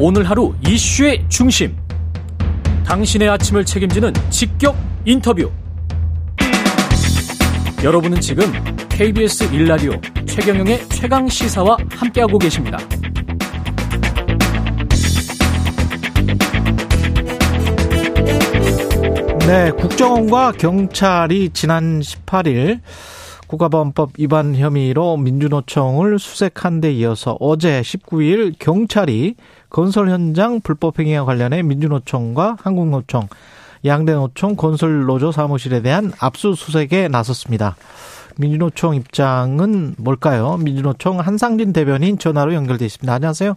오늘 하루 이슈의 중심. 당신의 아침을 책임지는 직격 인터뷰. 여러분은 지금 KBS 일라디오 최경영의 최강 시사와 함께하고 계십니다. 네, 국정원과 경찰이 지난 18일 국가보안법 위반 혐의로 민주노총을 수색한 데 이어서 어제 19일 경찰이 건설 현장 불법 행위와 관련해 민주노총과 한국노총, 양대 노총 건설 노조 사무실에 대한 압수수색에 나섰습니다. 민주노총 입장은 뭘까요? 민주노총 한상진 대변인 전화로 연결돼 있습니다. 안녕하세요.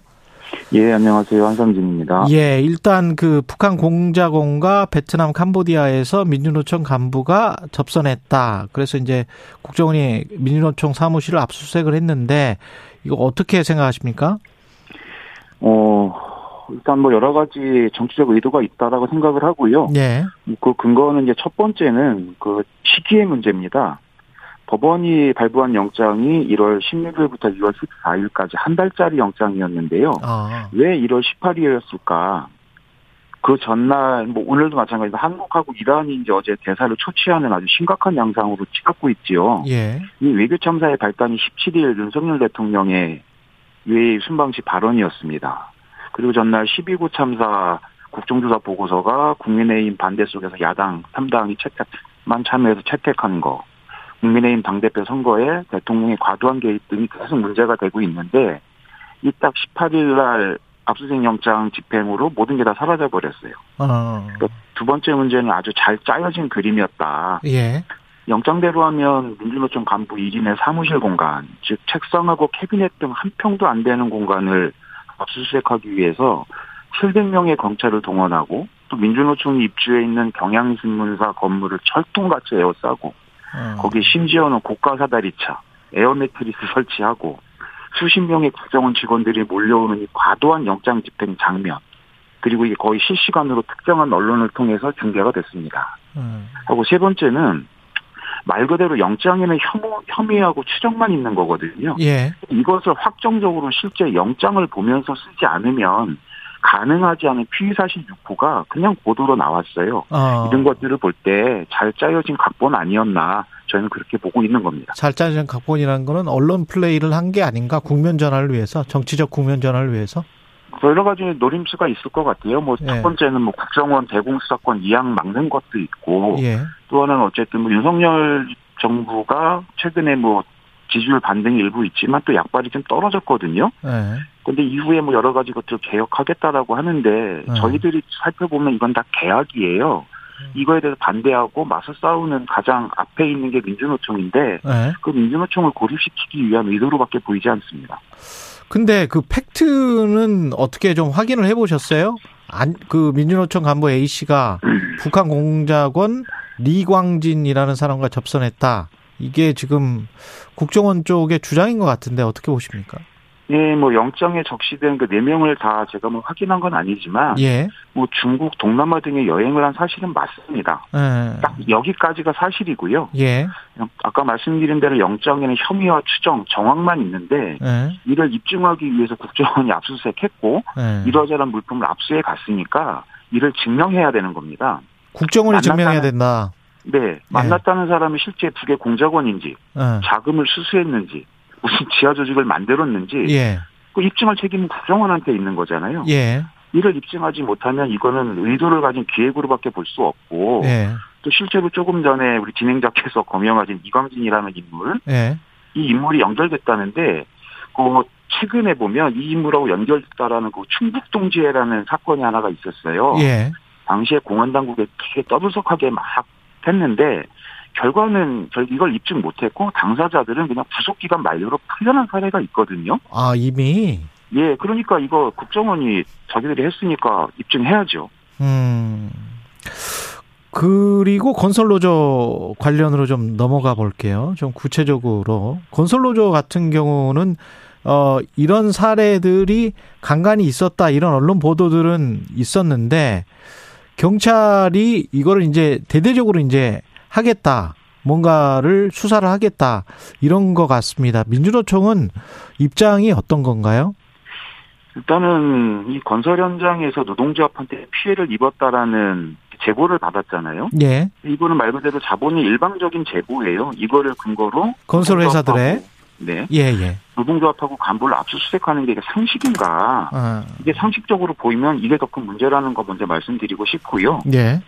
예, 안녕하세요. 한상진입니다. 예, 일단 그 북한 공자공과 베트남 캄보디아에서 민주노총 간부가 접선했다. 그래서 이제 국정원이 민주노총 사무실을 압수수색을 했는데 이거 어떻게 생각하십니까? 어, 일단 뭐 여러 가지 정치적 의도가 있다라고 생각을 하고요. 예. 그 근거는 이제 첫 번째는 그 시기의 문제입니다. 법원이 발부한 영장이 1월 16일부터 2월 14일까지 한 달짜리 영장이었는데요. 아. 왜 1월 18일이었을까? 그 전날, 뭐 오늘도 마찬가지로 한국하고 이란이 이제 어제 대사를 초치하는 아주 심각한 양상으로 치닫고 있지요. 예. 이 외교 참사의 발단이 17일 윤석열 대통령의 외 순방시 발언이었습니다. 그리고 전날 12구 참사 국정조사 보고서가 국민의힘 반대 속에서 야당 3당이 채택만 참여해서 채택한 거. 국민의힘 당대표 선거에 대통령의 과도한 개입 등이 계속 문제가 되고 있는데 이 딱 18일 날 압수수색 영장 집행으로 모든 게 다 사라져 버렸어요. 어. 그러니까 두 번째 문제는 아주 잘 짜여진 그림이었다. 예. 영장대로 하면 민주노총 간부 1인의 사무실 공간, 즉 책상하고 캐비넷 등 한 평도 안 되는 공간을 압수수색하기 위해서 700명의 경찰을 동원하고 또 민주노총이 입주해 있는 경향신문사 건물을 철통같이 에워싸고 어. 거기 심지어는 고가 사다리차, 에어매트리스 설치하고 수십 명의 국정원 직원들이 몰려오는 이 과도한 영장 집행 장면 그리고 이게 거의 실시간으로 특정한 언론을 통해서 중계가 됐습니다. 음. 하고 세 번째는 말 그대로 영장에는 혐오, 혐의하고 추정만 있는 거거든요. 예. 이것을 확정적으로 실제 영장을 보면서 쓰지 않으면 가능하지 않은 피의사실 유포가 그냥 보도로 나왔어요. 어. 이런 것들을 볼 때 잘 짜여진 각본 아니었나 저희는 그렇게 보고 있는 겁니다. 잘 짜진 각본이라는 거는 언론 플레이를 한 게 아닌가? 국면 전환을 위해서, 정치적 국면 전환을 위해서? 여러 가지 노림수가 있을 것 같아요. 뭐첫 예. 번째는 뭐 국정원 대공수사권 이양 막는 것도 있고 예. 또 하나는 어쨌든 뭐 윤석열 정부가 최근에 뭐 지지율 반등이 일부 있지만 또 약발이 좀 떨어졌거든요. 예. 근데 이후에 뭐 여러 가지 것들을 개혁하겠다라고 하는데 음. 저희들이 살펴보면 이건 다 계약이에요. 이거에 대해서 반대하고 맞서 싸우는 가장 앞에 있는 게 민주노총인데 예. 그 민주노총을 고립시키기 위한 의도로밖에 보이지 않습니다. 근데 그 팩트는 어떻게 좀 확인을 해 보셨어요? 안, 그 민주노총 간부 A 씨가 북한 공작원 리광진이라는 사람과 접선했다. 이게 지금 국정원 쪽의 주장인 것 같은데 어떻게 보십니까? 예, 뭐 영장에 적시된 그 네 명을 다 제가 뭐 확인한 건 아니지만 예. 뭐 중국, 동남아 등에 여행을 한 사실은 맞습니다. 예. 딱 여기까지가 사실이고요. 예. 아까 말씀드린 대로 영장에는 혐의와 추정, 정황만 있는데 예. 이를 입증하기 위해서 국정원이 압수수색했고 예. 이러저런 물품을 압수해 갔으니까 이를 증명해야 되는 겁니다. 국정원이 만났다는- 증명해야 된다. 네, 만났다는 사람이 실제 북의 공작원인지 예. 자금을 수수했는지 무슨 지하 조직을 만들었는지 예. 그 입증할 책임은 국정원한테 있는 거잖아요. 예. 이를 입증하지 못하면 이거는 의도를 가진 기획으로밖에 볼 수 없고 예. 또 실제로 조금 전에 우리 진행자께서 거명하신 이광진이라는 인물 예. 이 인물이 연결됐다는데 그 최근에 보면 이 인물하고 연결됐다라는 그 충북동지해라는 사건이 하나가 있었어요. 예. 당시에 공안 당국에 되게 떠들썩하게 막 했는데 결과는 저 이걸 입증 못했고 당사자들은 그냥 구속 기간 만료로 풀려난 사례가 있거든요. 아, 이미 예, 그러니까 이거 국정원이 자기들이 했으니까 입증해야죠. 음. 그리고 건설노조 관련으로 좀 넘어가 볼게요. 좀 구체적으로. 건설노조 같은 경우는, 어, 이런 사례들이 간간히 있었다, 이런 언론 보도들은 있었는데, 경찰이 이거를 이제 대대적으로 이제 하겠다, 뭔가를 수사를 하겠다, 이런 것 같습니다. 민주노총은 입장이 어떤 건가요? 일단은 이 건설 현장에서 노동조합한테 피해를 입었다라는 제보를 받았잖아요. 예. 이거는 말 그대로 자본이 일방적인 제보예요. 이거를 근거로 건설 회사들의 네. 예, 예. 노동조합하고 간부를 압수수색하는 게 이게 상식인가? 아, 이게 상식적으로 보이면 이게 더 큰 문제라는 거 먼저 말씀드리고 싶고요. 예.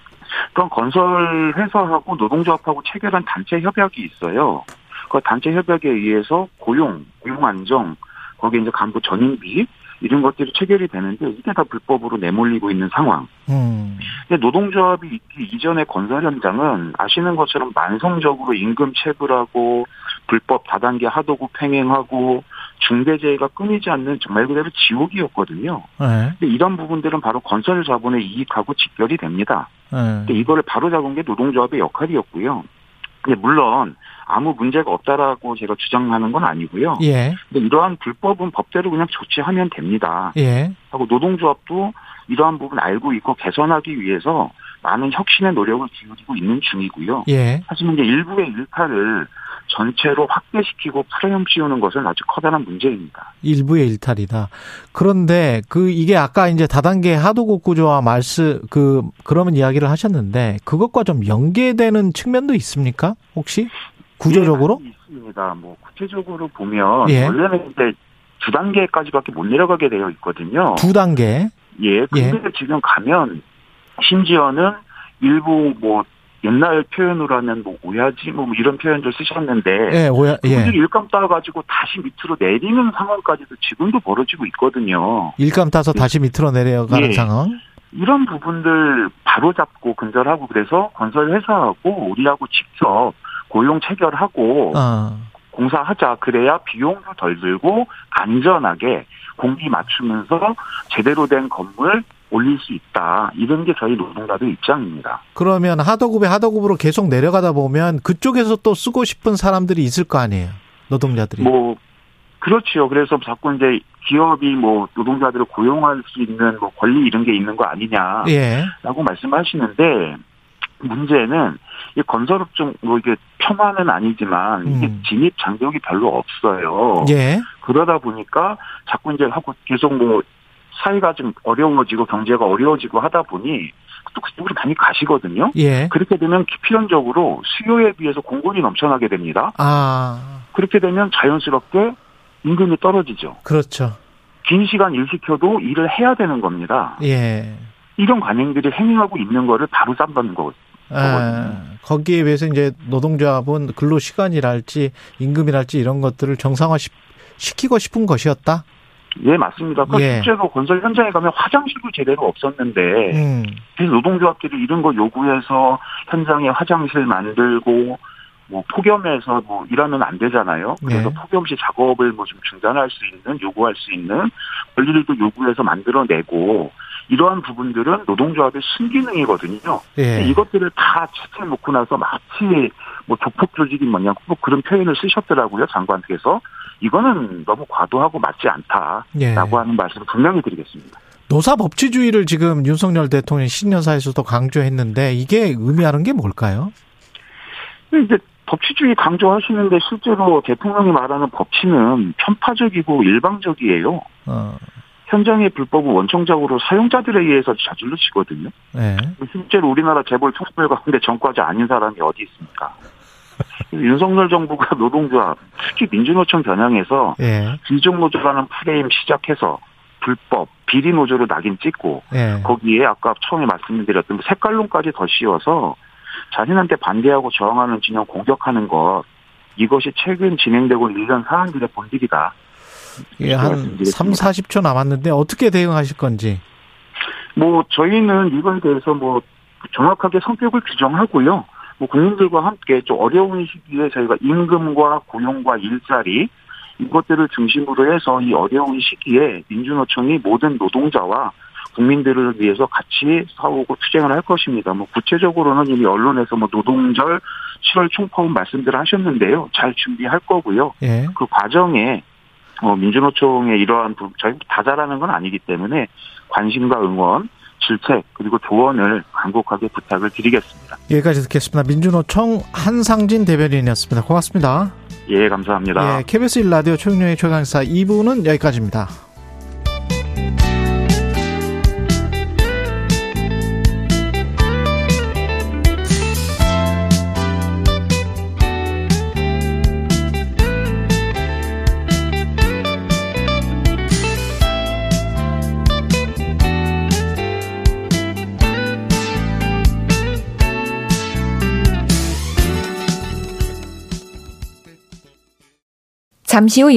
그럼 건설 회사하고 노동조합하고 체결한 단체 협약이 있어요. 그 단체 협약에 의해서 고용, 고용 안정, 거기에 이제 간부 전임비 이런 것들이 체결이 되는데 이게 다 불법으로 내몰리고 있는 상황. 음. 근데 노동조합이 있기 이전의 건설 현장은 아시는 것처럼 만성적으로 임금 체불하고 불법 다단계 하도급 횡행하고 중대재해가 끊이지 않는 정말 그대로 지옥이었거든요. 예. 근데 이런 부분들은 바로 건설 자본의 이익하고 직결이 됩니다. 예. 근데 이거를 바로 잡은 게 노동조합의 역할이었고요. 근데 물론 아무 문제가 없다라고 제가 주장하는 건 아니고요. 예. 근데 이러한 불법은 법대로 그냥 조치하면 됩니다. 예. 하고 노동조합도 이러한 부분 알고 있고 개선하기 위해서 많은 혁신의 노력을 기울이고 있는 중이고요. 예. 하지만 이제 일부의 일탈을 전체로 확대시키고 풀어헤치우는 것은 아주 커다란 문제입니다. 일부의 일탈이다. 그런데 그 이게 아까 이제 다단계 하도급 구조와 말씀 그 그러면 이야기를 하셨는데 그것과 좀 연계되는 측면도 있습니까? 혹시 구조적으로? 예, 많이 있습니다. 뭐 구체적으로 보면 예. 원래는 이제 두 단계까지밖에 못 내려가게 되어 있거든요. 두 단계. 예, 근데 지금 가면 심지어는 일부 뭐 옛날 표현으로 하면 뭐 오야지 뭐 이런 표현들 쓰셨는데 예, 오야 예. 그분들이 일감 따가지고 다시 밑으로 내리는 상황까지도 지금도 벌어지고 있거든요. 일감 따서 다시 밑으로 내려가는 예. 상황. 이런 부분들 바로 잡고 근절하고 그래서 건설 회사하고 우리하고 직접 고용 체결하고 어. 공사하자 그래야 비용도 덜 들고 안전하게 공기 맞추면서 제대로 된 건물 올릴 수 있다 이런 게 저희 노동자들 입장입니다. 그러면 하도급에 하도급으로 계속 내려가다 보면 그쪽에서 또 쓰고 싶은 사람들이 있을 거 아니에요. 노동자들이. 뭐 그렇지요. 그래서 자꾸 이제 기업이 뭐 노동자들을 고용할 수 있는 뭐 권리 이런 게 있는 거 아니냐라고 예. 말씀하시는데 문제는 이 건설업종 뭐 이게 폄하는 아니지만 이게 음. 진입 장벽이 별로 없어요. 예. 그러다 보니까 자꾸 이제 하고 계속 뭐 사회가 좀 어려워지고 경제가 어려워지고 하다 보니 또 그쪽으로 많이 가시거든요. 예. 그렇게 되면 필연적으로 수요에 비해서 공급이 넘쳐나게 됩니다. 아, 그렇게 되면 자연스럽게 임금이 떨어지죠. 그렇죠. 긴 시간 일 시켜도 일을 해야 되는 겁니다. 예. 이런 관행들이 행행하고 있는 거를 바로 쌈받는 거. 아, 거기에 비해서 이제 노동조합은 근로 시간이랄지 임금이랄지 이런 것들을 정상화 시- 시키고 싶은 것이었다. 예, 맞습니다. 그 예. 실제로 건설 현장에 가면 화장실도 제대로 없었는데 음. 노동조합들이 이런 거 요구해서 현장에 화장실 만들고 뭐 폭염에서 뭐 일하면 안 되잖아요. 그래서 예. 폭염 시 작업을 뭐 좀 중단할 수 있는 요구할 수 있는 권리들도 요구해서 만들어내고 이러한 부분들은 노동조합의 순기능이거든요. 예. 이것들을 다 채택 놓고 나서 마치 뭐 조폭 조직이 뭐냐 뭐 그런 표현을 쓰셨더라고요 장관께서 이거는 너무 과도하고 맞지 않다라고 예. 하는 말씀을 분명히 드리겠습니다. 노사 법치주의를 지금 윤석열 대통령이 신년사에서도 강조했는데 이게 의미하는 게 뭘까요? 이제 법치주의 강조하시는데 실제로 대통령이 말하는 법치는 편파적이고 일방적이에요. 어, 현장의 불법은 원청적으로 사용자들에 의해서 저질러 치거든요. 예. 실제로 우리나라 재벌 총수들 가운데 전과자 아닌 사람이 어디 있습니까? 그래서 윤석열 정부가 노동조합, 특히 민주노총 겨냥해서 예. 비정노조라는 프레임 시작해서 불법, 비리 노조로 낙인 찍고 예. 거기에 아까 처음에 말씀드렸던 색깔론까지 더 씌워서 자신한테 반대하고 저항하는 진영 공격하는 것 이것이 최근 진행되고 있는 사안들의 본질이다. 예, 한 말씀드리겠습니다. 3, 40초 남았는데 어떻게 대응하실 건지. 뭐 저희는 이거에 대해서 뭐 정확하게 성격을 규정하고요. 뭐 국민들과 함께 좀 어려운 시기에 저희가 임금과 고용과 일자리 이것들을 중심으로 해서 이 어려운 시기에 민주노총이 모든 노동자와 국민들을 위해서 같이 싸우고 투쟁을 할 것입니다. 뭐 구체적으로는 이미 언론에서 뭐 노동절 7월 총파업 말씀들 하셨는데요. 잘 준비할 거고요. 예. 그 과정에 어, 민주노총의 이러한 부- 저희 다 잘하는 건 아니기 때문에 관심과 응원, 질책 그리고 조언을 간곡하게 부탁을 드리겠습니다. 여기까지 듣겠습니다. 민주노총 한상진 대변인이었습니다. 고맙습니다. 예, 감사합니다. 예, KBS 1라디오 최경영의 최강사 2부는 여기까지입니다. 잠시 후